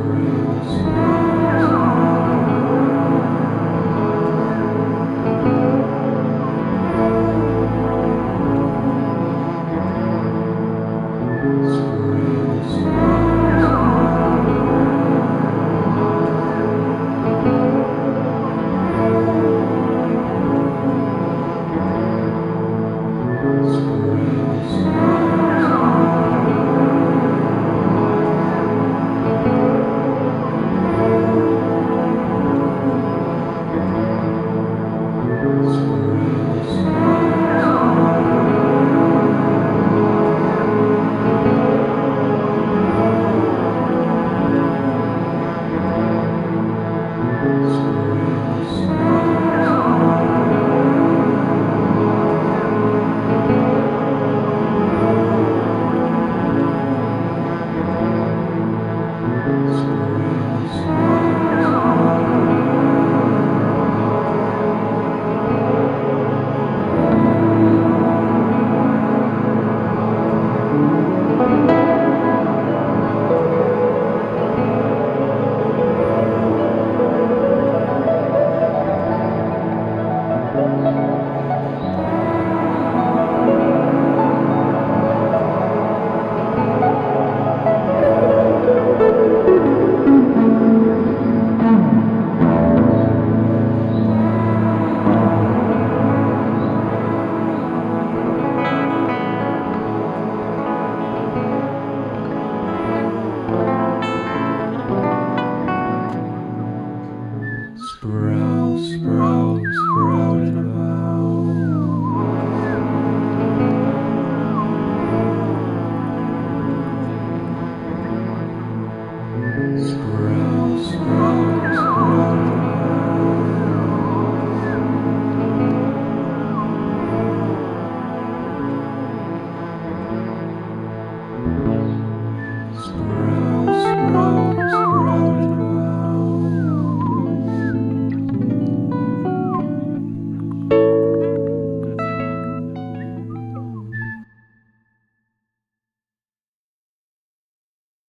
Amen.